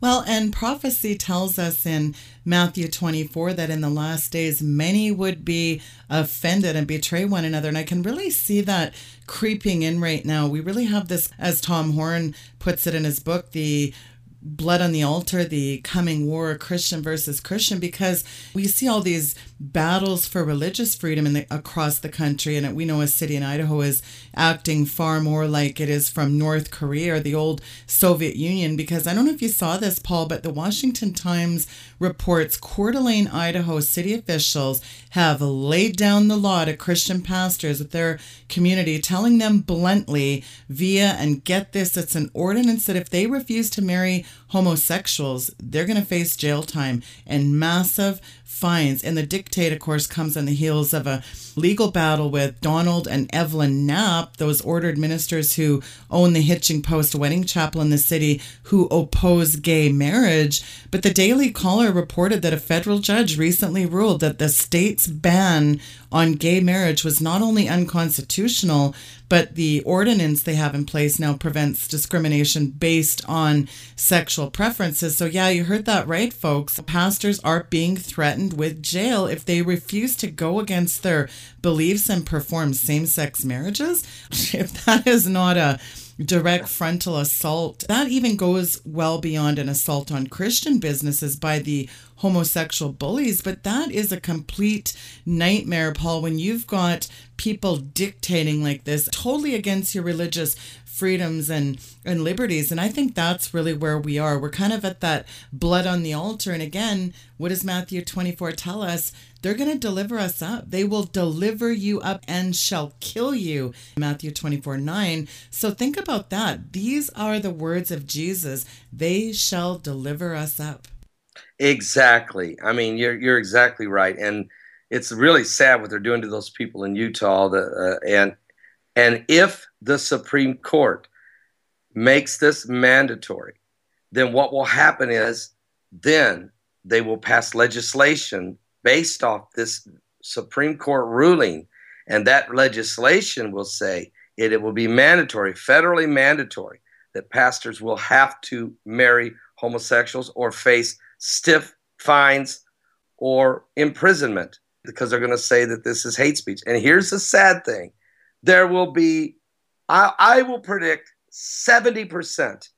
Well, and prophecy tells us in Matthew 24 that in the last days many would be offended and betray one another. And I can really see that creeping in right now. We really have this, as Tom Horn puts it in his book, the blood on the altar, the coming war, Christian versus Christian, because we see all these battles for religious freedom in the, across the country, and we know a city in Idaho is acting far more like it is from North Korea or the old Soviet Union. Because I don't know if you saw this, Paul, but the Washington Times reports Coeur d'Alene, Idaho city officials have laid down the law to Christian pastors with their community, telling them bluntly via, and get this, it's an ordinance that if they refuse to marry homosexuals, they're going to face jail time and massive fines. And the dictate, of course, comes on the heels of a legal battle with Donald and Evelyn Knapp, those ordered ministers who own the Hitching Post Wedding Chapel in the city who oppose gay marriage. But the Daily Caller reported that a federal judge recently ruled that the state's ban on gay marriage was not only unconstitutional, but the ordinance they have in place now prevents discrimination based on sexual preferences. So, yeah, you heard that right, folks. Pastors are being threatened with jail if they refuse to go against their beliefs and perform same sex marriages. If that is not a direct frontal assault. That even goes well beyond an assault on Christian businesses by the homosexual bullies, but that is a complete nightmare, Paul, when you've got people dictating like this, totally against your religious freedoms and and liberties. And i think that's really where we are. We're kind of at that blood on the altar. And again what does matthew 24 tell us? They're going to deliver us up. They will deliver you up and shall kill you matthew 24 9 so think about that. These are the words of jesus. They shall deliver us up. Exactly. I mean you're you're exactly right. And it's really sad what they're doing to those people in utah the, uh, and and if the Supreme Court makes this mandatory, then what will happen is then they will pass legislation based off this Supreme Court ruling. And that legislation will say it, it will be mandatory, federally mandatory, that pastors will have to marry homosexuals or face stiff fines or imprisonment because they're going to say that this is hate speech. And here's the sad thing there will be, I, I will predict 70%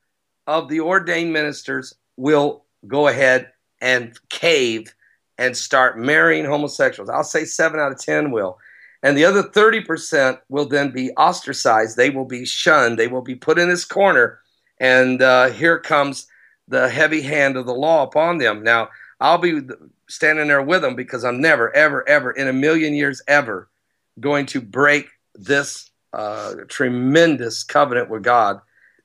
of the ordained ministers will go ahead and cave and start marrying homosexuals. I'll say seven out of 10 will. And the other 30% will then be ostracized. They will be shunned. They will be put in this corner. And uh, here comes the heavy hand of the law upon them. Now, I'll be standing there with them because I'm never, ever, ever in a million years ever going to break this uh, tremendous covenant with God.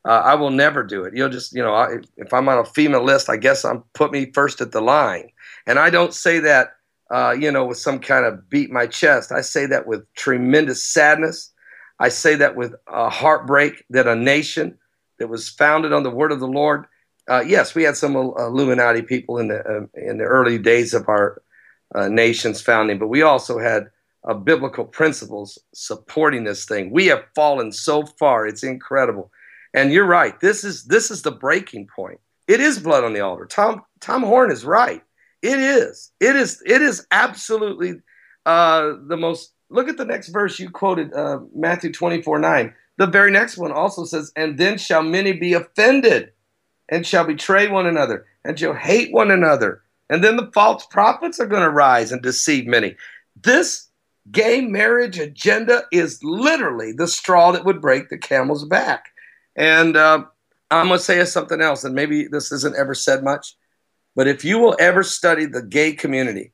Uh, I will never do it. You'll just, you know, I, if I'm on a FEMA list, I guess I'm put me first at the line. And I don't say that, uh, you know, with some kind of beat my chest. I say that with tremendous sadness. I say that with a heartbreak that a nation that was founded on the word of the Lord. Uh, yes, we had some Illuminati people in the uh, in the early days of our uh, nation's founding, but we also had of biblical principles supporting this thing. We have fallen so far; it's incredible. And you're right. This is this is the breaking point. It is blood on the altar. Tom Tom Horn is right. It is. It is. It is absolutely uh, the most. Look at the next verse you quoted, uh, Matthew 24 9. The very next one also says, And then shall many be offended, and shall betray one another, and shall hate one another. And then the false prophets are going to rise and deceive many. This gay marriage agenda is literally the straw that would break the camel's back. And uh, I'm going to say something else, and maybe this isn't ever said much, but if you will ever study the gay community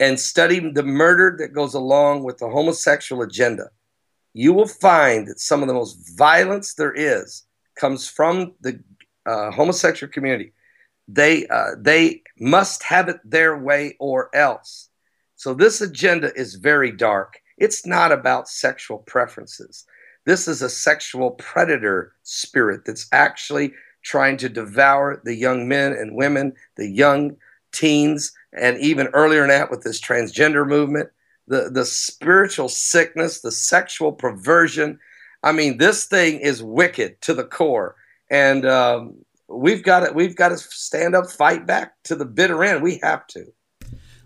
and study the murder that goes along with the homosexual agenda, you will find that some of the most violence there is comes from the uh, homosexual community. They uh, they must have it their way or else. So this agenda is very dark. It's not about sexual preferences. This is a sexual predator spirit that's actually trying to devour the young men and women, the young teens, and even earlier than that with this transgender movement, the, the spiritual sickness, the sexual perversion. I mean, this thing is wicked to the core. And um, we've got to, we've got to stand up, fight back to the bitter end. We have to.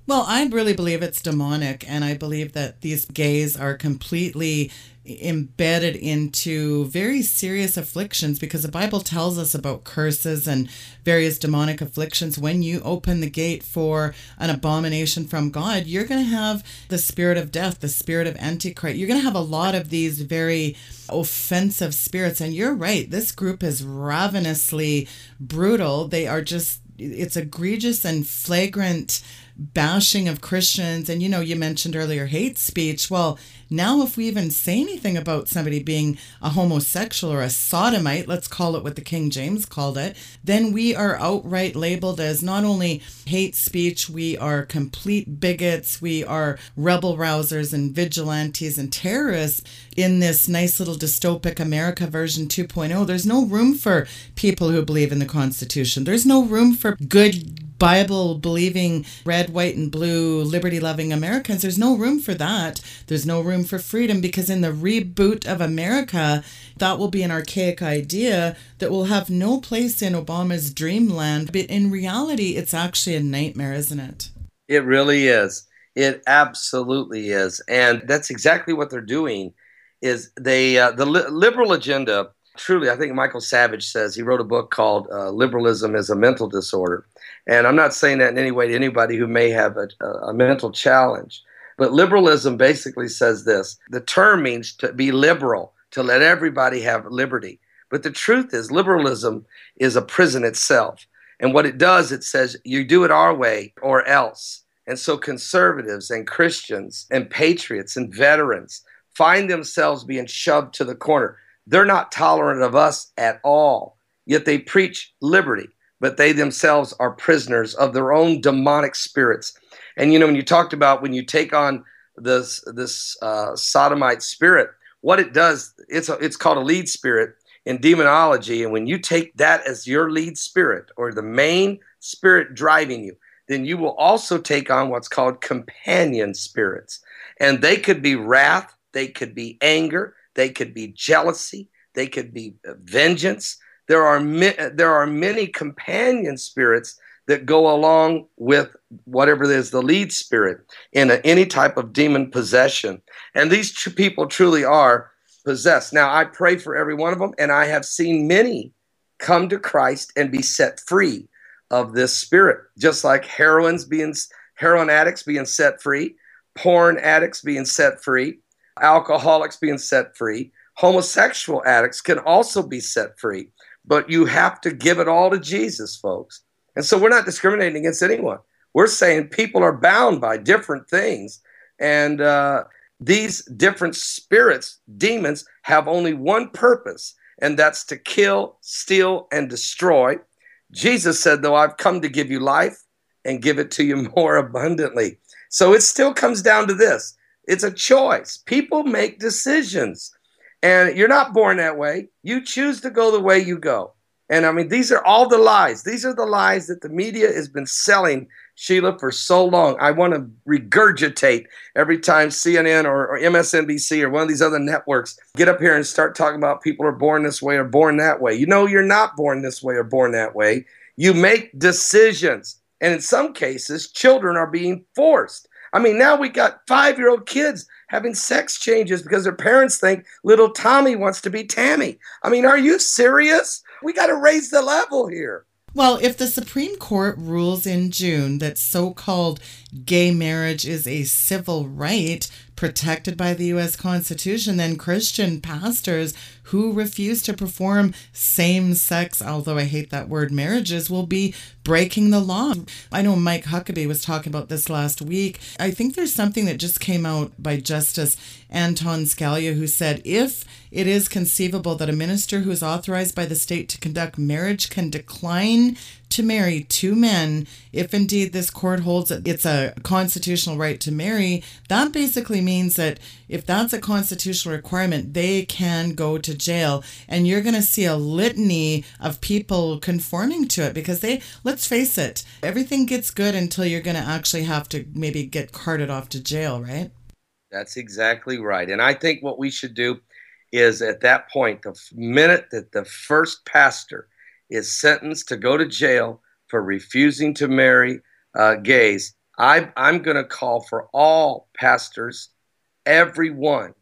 Well, I really believe it's demonic, and I believe that these gays are completely embedded into very serious afflictions because the Bible tells us about curses and various demonic afflictions. When you open the gate for an abomination from God, you're going to have the spirit of death, the spirit of Antichrist. You're going to have a lot of these very offensive spirits. And you're right, this group is ravenously brutal. They are just, it's egregious and flagrant bashing of Christians. And, you know, you mentioned earlier hate speech. Well, now, if we even say anything about somebody being a homosexual or a sodomite, let's call it what the King James called it, then we are outright labeled as not only hate speech, we are complete bigots, we are rebel rousers and vigilantes and terrorists in this nice little dystopic America version 2.0. There's no room for people who believe in the Constitution, there's no room for good Bible believing, red, white, and blue, liberty loving Americans. There's no room for that. There's no room for freedom because in the reboot of America, that will be an archaic idea that will have no place in Obama's dreamland. But in reality, it's actually a nightmare, isn't it? It really is. It absolutely is. And that's exactly what they're doing is they uh, the li- liberal agenda truly i think michael savage says he wrote a book called uh, liberalism is a mental disorder and I'm not saying that in any way to anybody who may have a, a mental challenge. But liberalism basically says this the term means to be liberal, to let everybody have liberty. But the truth is, liberalism is a prison itself. And what it does, it says you do it our way or else. And so conservatives and Christians and patriots and veterans find themselves being shoved to the corner. They're not tolerant of us at all, yet they preach liberty but they themselves are prisoners of their own demonic spirits. And you know, when you talked about when you take on this this uh, sodomite spirit, what it does, it's a, it's called a lead spirit in demonology. And when you take that as your lead spirit or the main spirit driving you, then you will also take on what's called companion spirits. And they could be wrath, they could be anger, they could be jealousy, they could be vengeance, there are there are many companion spirits that go along with whatever is the lead spirit in a, any type of demon possession. And these two people truly are possessed. Now, I pray for every one of them, and I have seen many come to Christ and be set free of this spirit, just like heroines being heroin addicts being set free, porn addicts being set free, alcoholics being set free, homosexual addicts can also be set free but you have to give it all to Jesus, folks. And so we're not discriminating against anyone. We're saying people are bound by different things. And uh, these different spirits, demons, have only one purpose, and that's to kill, steal, and destroy. Jesus said, though, I've come to give you life and give it to you more abundantly. So it still comes down to this it's a choice. People make decisions. And you're not born that way. You choose to go the way you go. And I mean, these are all the lies. These are the lies that the media has been selling, Sheila, for so long. I want to regurgitate every time CNN or, or, MSNBC or one of these other networks get up here and start talking about people are born this way or born that way. You know, you're not born this way or born that way. You make decisions. And in some cases, children are being forced. I mean, now we got five year old kids having sex changes because their parents think little Tommy wants to be Tammy. I mean, are you serious? We got to raise the level here. Well, if the Supreme Court rules in June that so called gay marriage is a civil right protected by the U.S. Constitution, then Christian pastors who refuse to perform same sex, although I hate that word, marriages, will be breaking the law. I know Mike Huckabee was talking about this last week. I think there's something that just came out by Justice Anton Scalia who said if it is conceivable that a minister who is authorized by the state to conduct marriage can decline to marry two men, if indeed this court holds that it's a constitutional right to marry, that basically means that if that's a constitutional requirement, they can go to jail. And you're going to see a litany of people conforming to it because they, let's face it, everything gets good until you're going to actually have to maybe get carted off to jail, right? That's exactly right. And I think what we should do is at that point, the minute that the first pastor is sentenced to go to jail for refusing to marry uh, gays, I, I'm going to call for all pastors, everyone,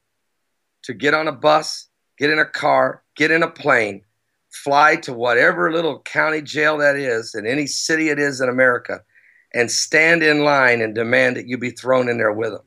to get on a bus, get in a car, get in a plane, fly to whatever little county jail that is in any city it is in America, and stand in line and demand that you be thrown in there with them.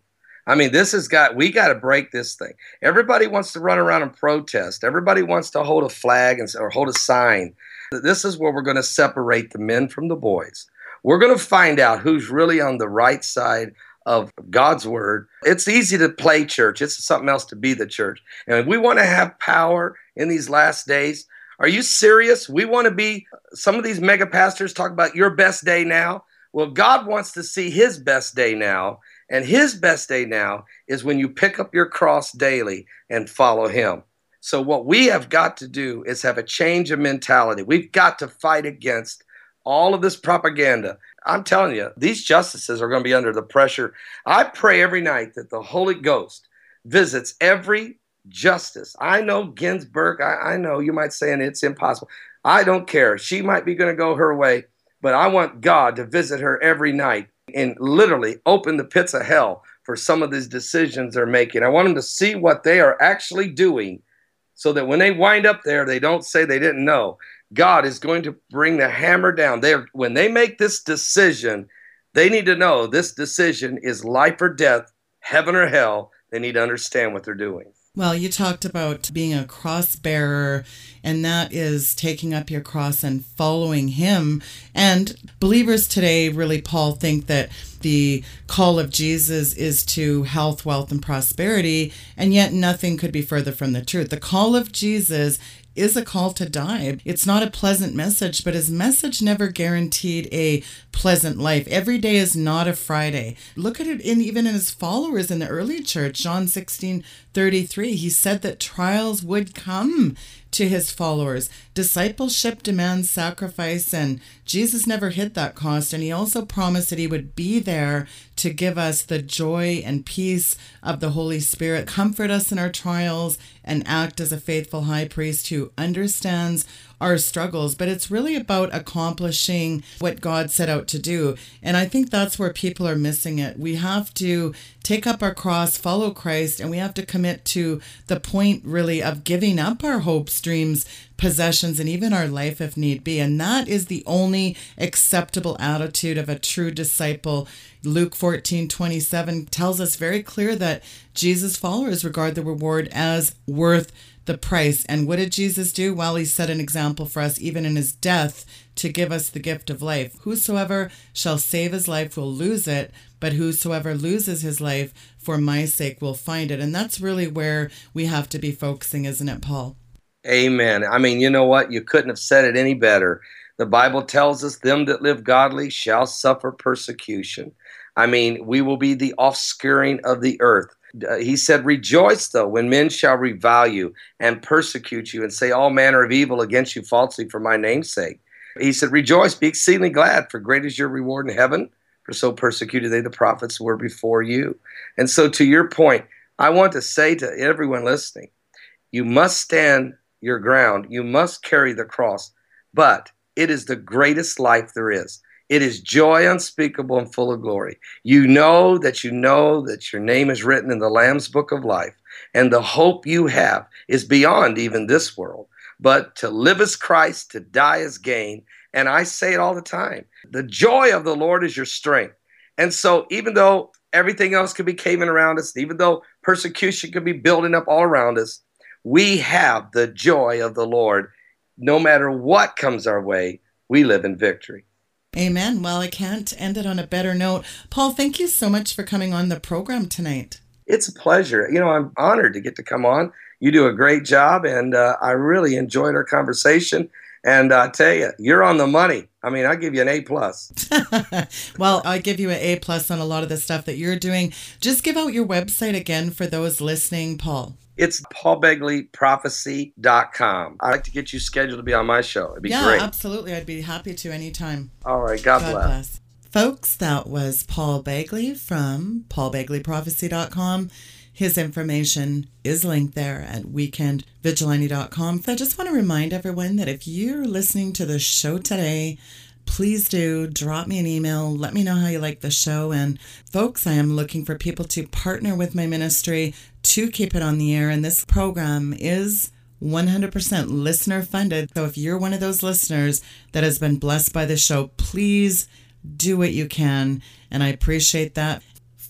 I mean, this has got, we got to break this thing. Everybody wants to run around and protest. Everybody wants to hold a flag and, or hold a sign. This is where we're going to separate the men from the boys. We're going to find out who's really on the right side of God's word. It's easy to play church, it's something else to be the church. And we want to have power in these last days, are you serious? We want to be, some of these mega pastors talk about your best day now. Well, God wants to see his best day now. And his best day now is when you pick up your cross daily and follow him. So, what we have got to do is have a change of mentality. We've got to fight against all of this propaganda. I'm telling you, these justices are going to be under the pressure. I pray every night that the Holy Ghost visits every justice. I know Ginsburg, I, I know you might say, and it's impossible. I don't care. She might be going to go her way, but I want God to visit her every night and literally open the pits of hell for some of these decisions they're making. I want them to see what they are actually doing so that when they wind up there, they don't say they didn't know. God is going to bring the hammer down. They when they make this decision, they need to know this decision is life or death, heaven or hell. They need to understand what they're doing. Well, you talked about being a cross bearer, and that is taking up your cross and following Him. And believers today, really, Paul, think that the call of Jesus is to health, wealth, and prosperity, and yet nothing could be further from the truth. The call of Jesus is a call to die. It's not a pleasant message, but his message never guaranteed a pleasant life. Every day is not a Friday. Look at it in even in his followers in the early church, John 16 33. He said that trials would come to his followers. Discipleship demands sacrifice, and Jesus never hid that cost. And he also promised that he would be there to give us the joy and peace of the Holy Spirit, comfort us in our trials, and act as a faithful high priest who understands our struggles, but it's really about accomplishing what God set out to do. And I think that's where people are missing it. We have to take up our cross, follow Christ, and we have to commit to the point really of giving up our hopes, dreams, possessions, and even our life if need be. And that is the only acceptable attitude of a true disciple. Luke 14 27 tells us very clear that Jesus' followers regard the reward as worth the price. And what did Jesus do? Well, he set an example for us, even in his death, to give us the gift of life. Whosoever shall save his life will lose it, but whosoever loses his life for my sake will find it. And that's really where we have to be focusing, isn't it, Paul? Amen. I mean, you know what? You couldn't have said it any better. The Bible tells us, them that live godly shall suffer persecution. I mean, we will be the offscouring of the earth. Uh, he said, Rejoice, though, when men shall revile you and persecute you and say all manner of evil against you falsely for my name's sake. He said, Rejoice, be exceedingly glad, for great is your reward in heaven, for so persecuted they the prophets were before you. And so, to your point, I want to say to everyone listening, you must stand your ground, you must carry the cross, but it is the greatest life there is. It is joy unspeakable and full of glory. You know that you know that your name is written in the Lamb's book of life, and the hope you have is beyond even this world. But to live as Christ, to die as gain. And I say it all the time the joy of the Lord is your strength. And so, even though everything else could be caving around us, even though persecution could be building up all around us, we have the joy of the Lord. No matter what comes our way, we live in victory. Amen. Well, I can't end it on a better note. Paul, thank you so much for coming on the program tonight. It's a pleasure. You know, I'm honored to get to come on. You do a great job, and uh, I really enjoyed our conversation. And I tell you, you're on the money. I mean, I give you an A plus. well, I give you an A plus on a lot of the stuff that you're doing. Just give out your website again for those listening, Paul. It's paulbegleyprophecy.com. I'd like to get you scheduled to be on my show. It'd be yeah, great. absolutely. I'd be happy to anytime. All right. God, God bless. bless. Folks, that was Paul Begley from paulbegleyprophecy.com. His information is linked there at weekendvigilante.com. I just want to remind everyone that if you're listening to the show today, please do drop me an email. Let me know how you like the show. And folks, I am looking for people to partner with my ministry to keep it on the air. And this program is 100% listener funded. So if you're one of those listeners that has been blessed by the show, please do what you can. And I appreciate that.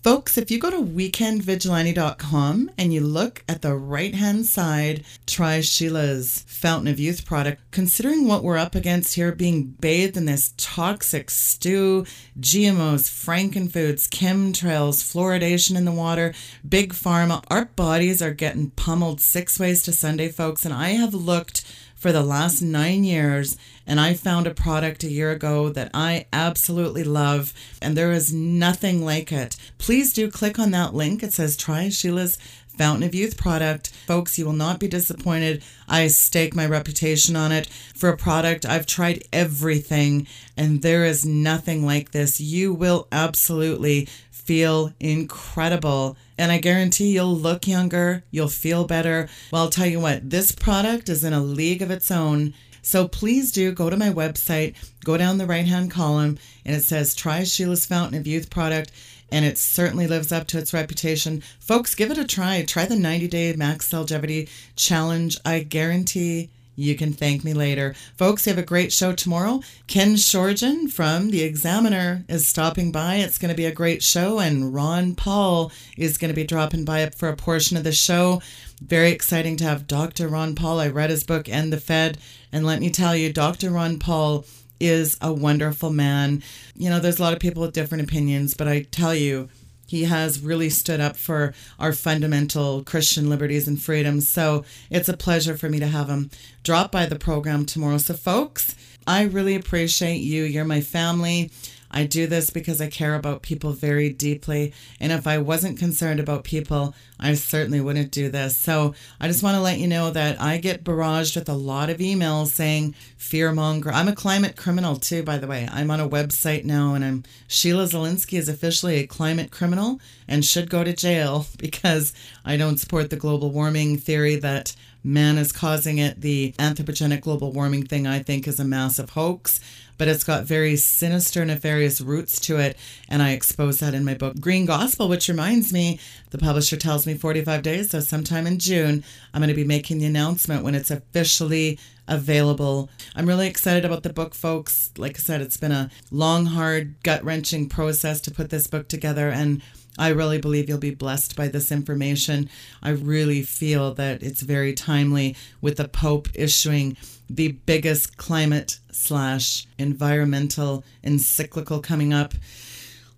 Folks, if you go to weekendvigilante.com and you look at the right hand side, try Sheila's Fountain of Youth product. Considering what we're up against here, being bathed in this toxic stew, GMOs, frankenfoods, chemtrails, fluoridation in the water, big pharma, our bodies are getting pummeled six ways to Sunday, folks. And I have looked for the last nine years, and I found a product a year ago that I absolutely love, and there is nothing like it. Please do click on that link. It says try Sheila's Fountain of Youth product. Folks, you will not be disappointed. I stake my reputation on it. For a product, I've tried everything, and there is nothing like this. You will absolutely feel incredible. And I guarantee you'll look younger, you'll feel better. Well, I'll tell you what, this product is in a league of its own. So please do go to my website, go down the right hand column, and it says Try Sheila's Fountain of Youth product. And it certainly lives up to its reputation. Folks, give it a try. Try the 90 day max longevity challenge. I guarantee you can thank me later. Folks, have a great show tomorrow. Ken Shorjan from The Examiner is stopping by. It's going to be a great show, and Ron Paul is going to be dropping by for a portion of the show. Very exciting to have Dr. Ron Paul. I read his book, End the Fed, and let me tell you, Dr. Ron Paul is a wonderful man. You know, there's a lot of people with different opinions, but I tell you, he has really stood up for our fundamental Christian liberties and freedoms. So it's a pleasure for me to have him drop by the program tomorrow. So, folks, I really appreciate you. You're my family. I do this because I care about people very deeply. And if I wasn't concerned about people, I certainly wouldn't do this. So I just want to let you know that I get barraged with a lot of emails saying fearmonger. I'm a climate criminal too, by the way. I'm on a website now and I'm Sheila Zilinsky is officially a climate criminal and should go to jail because I don't support the global warming theory that man is causing it. The anthropogenic global warming thing, I think, is a massive hoax but it's got very sinister, nefarious roots to it. And I expose that in my book, Green Gospel, which reminds me, the publisher tells me 45 days, so sometime in June, I'm going to be making the announcement when it's officially available. I'm really excited about the book, folks. Like I said, it's been a long, hard, gut wrenching process to put this book together. And I really believe you'll be blessed by this information. I really feel that it's very timely with the Pope issuing the biggest climate slash environmental encyclical coming up.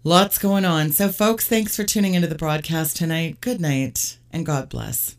Lots going on. So, folks, thanks for tuning into the broadcast tonight. Good night and God bless.